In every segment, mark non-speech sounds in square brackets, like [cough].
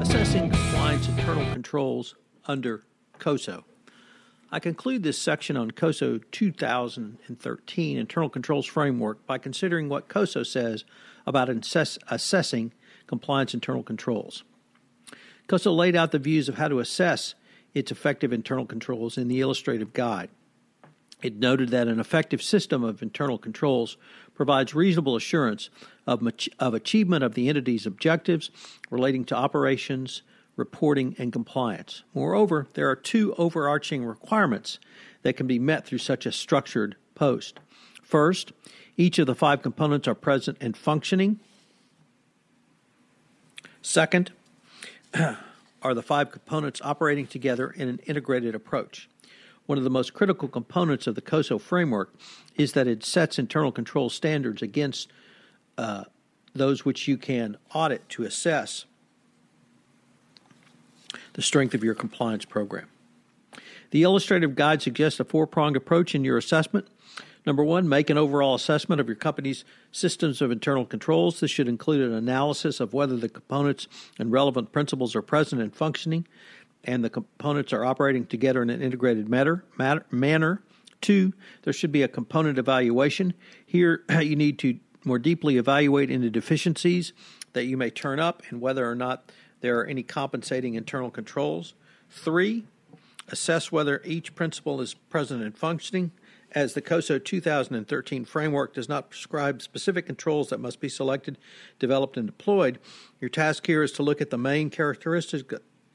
Assessing compliance internal controls under COSO. I conclude this section on COSO 2013 Internal Controls Framework by considering what COSO says about assess- assessing compliance internal controls. COSO laid out the views of how to assess its effective internal controls in the illustrative guide. It noted that an effective system of internal controls provides reasonable assurance of, of achievement of the entity's objectives relating to operations, reporting, and compliance. Moreover, there are two overarching requirements that can be met through such a structured post. First, each of the five components are present and functioning. Second, [clears throat] are the five components operating together in an integrated approach. One of the most critical components of the COSO framework is that it sets internal control standards against uh, those which you can audit to assess the strength of your compliance program. The illustrative guide suggests a four pronged approach in your assessment. Number one, make an overall assessment of your company's systems of internal controls. This should include an analysis of whether the components and relevant principles are present and functioning and the components are operating together in an integrated matter, matter, manner. Two, there should be a component evaluation. Here, [clears throat] you need to more deeply evaluate any deficiencies that you may turn up and whether or not there are any compensating internal controls. Three, assess whether each principle is present and functioning. As the COSO 2013 framework does not prescribe specific controls that must be selected, developed, and deployed, your task here is to look at the main characteristics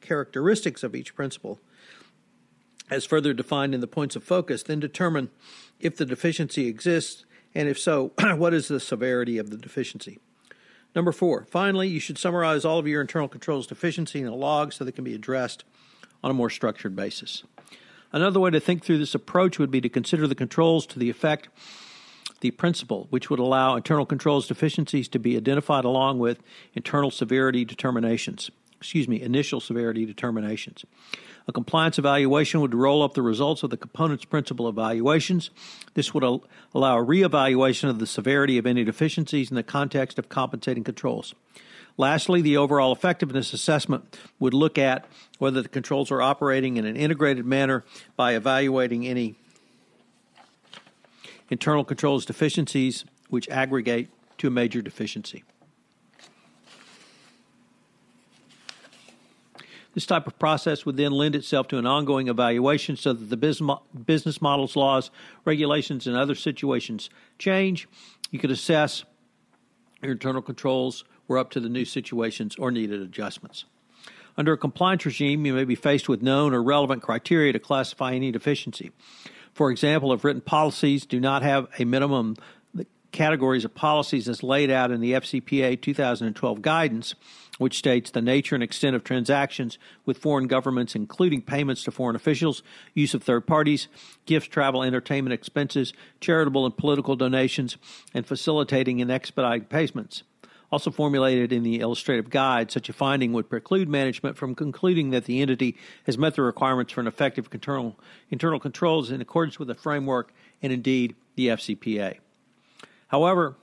characteristics of each principle as further defined in the points of focus, then determine if the deficiency exists, and if so, [clears throat] what is the severity of the deficiency. Number four, finally, you should summarize all of your internal controls deficiency in a log so they can be addressed on a more structured basis. Another way to think through this approach would be to consider the controls to the effect the principle, which would allow internal controls deficiencies to be identified along with internal severity determinations excuse me, initial severity determinations. A compliance evaluation would roll up the results of the components principal evaluations. This would al- allow a reevaluation of the severity of any deficiencies in the context of compensating controls. Lastly, the overall effectiveness assessment would look at whether the controls are operating in an integrated manner by evaluating any internal controls deficiencies which aggregate to a major deficiency. This type of process would then lend itself to an ongoing evaluation so that the business models, laws, regulations, and other situations change. You could assess your internal controls were up to the new situations or needed adjustments. Under a compliance regime, you may be faced with known or relevant criteria to classify any deficiency. For example, if written policies do not have a minimum categories of policies as laid out in the FCPA 2012 guidance, which states the nature and extent of transactions with foreign governments, including payments to foreign officials, use of third parties, gifts, travel, entertainment expenses, charitable and political donations, and facilitating and expediting payments. Also formulated in the illustrative guide, such a finding would preclude management from concluding that the entity has met the requirements for an effective internal, internal controls in accordance with the framework and indeed the FCPA. However,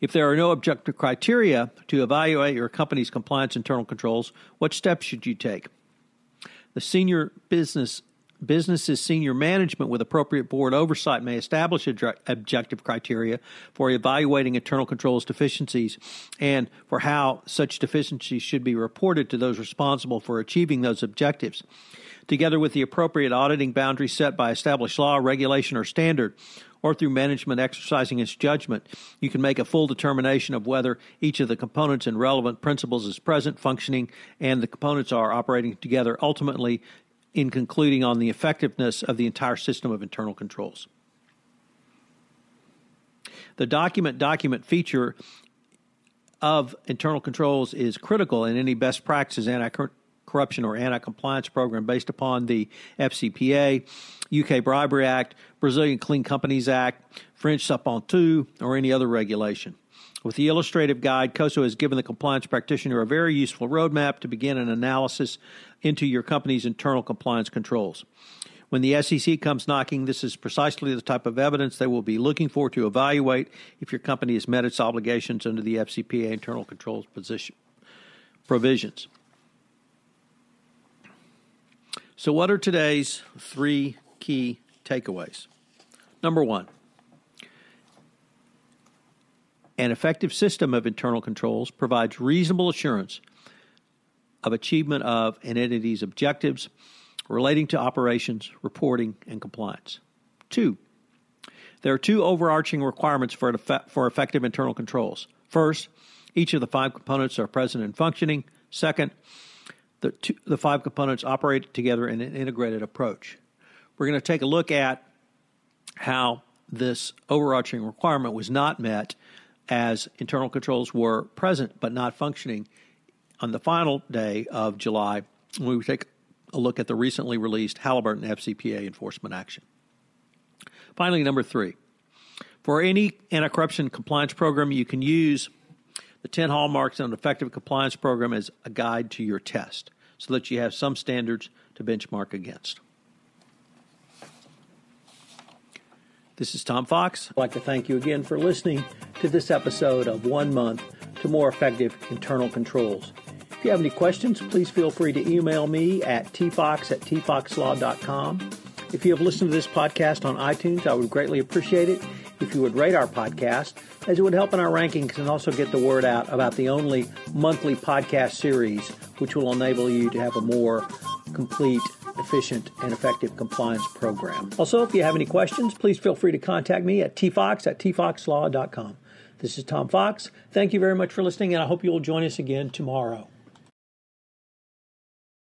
if there are no objective criteria to evaluate your company's compliance internal controls, what steps should you take? The senior business business's senior management with appropriate board oversight may establish objective criteria for evaluating internal controls deficiencies and for how such deficiencies should be reported to those responsible for achieving those objectives. Together with the appropriate auditing boundaries set by established law, regulation, or standard, or through management exercising its judgment, you can make a full determination of whether each of the components and relevant principles is present, functioning, and the components are operating together, ultimately in concluding on the effectiveness of the entire system of internal controls. The document document feature of internal controls is critical in any best practices anti corruption or anti compliance program based upon the FCPA, UK Bribery Act, Brazilian Clean Companies Act, French Sapin or any other regulation. With the illustrative guide, COSO has given the compliance practitioner a very useful roadmap to begin an analysis into your company's internal compliance controls. When the SEC comes knocking, this is precisely the type of evidence they will be looking for to evaluate if your company has met its obligations under the FCPA internal controls position, provisions. So, what are today's three key takeaways? Number one, an effective system of internal controls provides reasonable assurance of achievement of an entity's objectives relating to operations, reporting, and compliance. Two, there are two overarching requirements for, for effective internal controls. First, each of the five components are present and functioning. Second, the, two, the five components operate together in an integrated approach. We're going to take a look at how this overarching requirement was not met as internal controls were present but not functioning on the final day of July when we take a look at the recently released Halliburton FCPA enforcement action. Finally, number three. For any anti corruption compliance program, you can use the 10 hallmarks of an effective compliance program is a guide to your test so that you have some standards to benchmark against. This is Tom Fox. I'd like to thank you again for listening to this episode of One Month to More Effective Internal Controls. If you have any questions, please feel free to email me at tfox at tfoxlaw.com. If you have listened to this podcast on iTunes, I would greatly appreciate it if you would rate our podcast, as it would help in our rankings and also get the word out about the only monthly podcast series, which will enable you to have a more complete, efficient, and effective compliance program. Also, if you have any questions, please feel free to contact me at tfox at tfoxlaw.com. This is Tom Fox. Thank you very much for listening, and I hope you'll join us again tomorrow.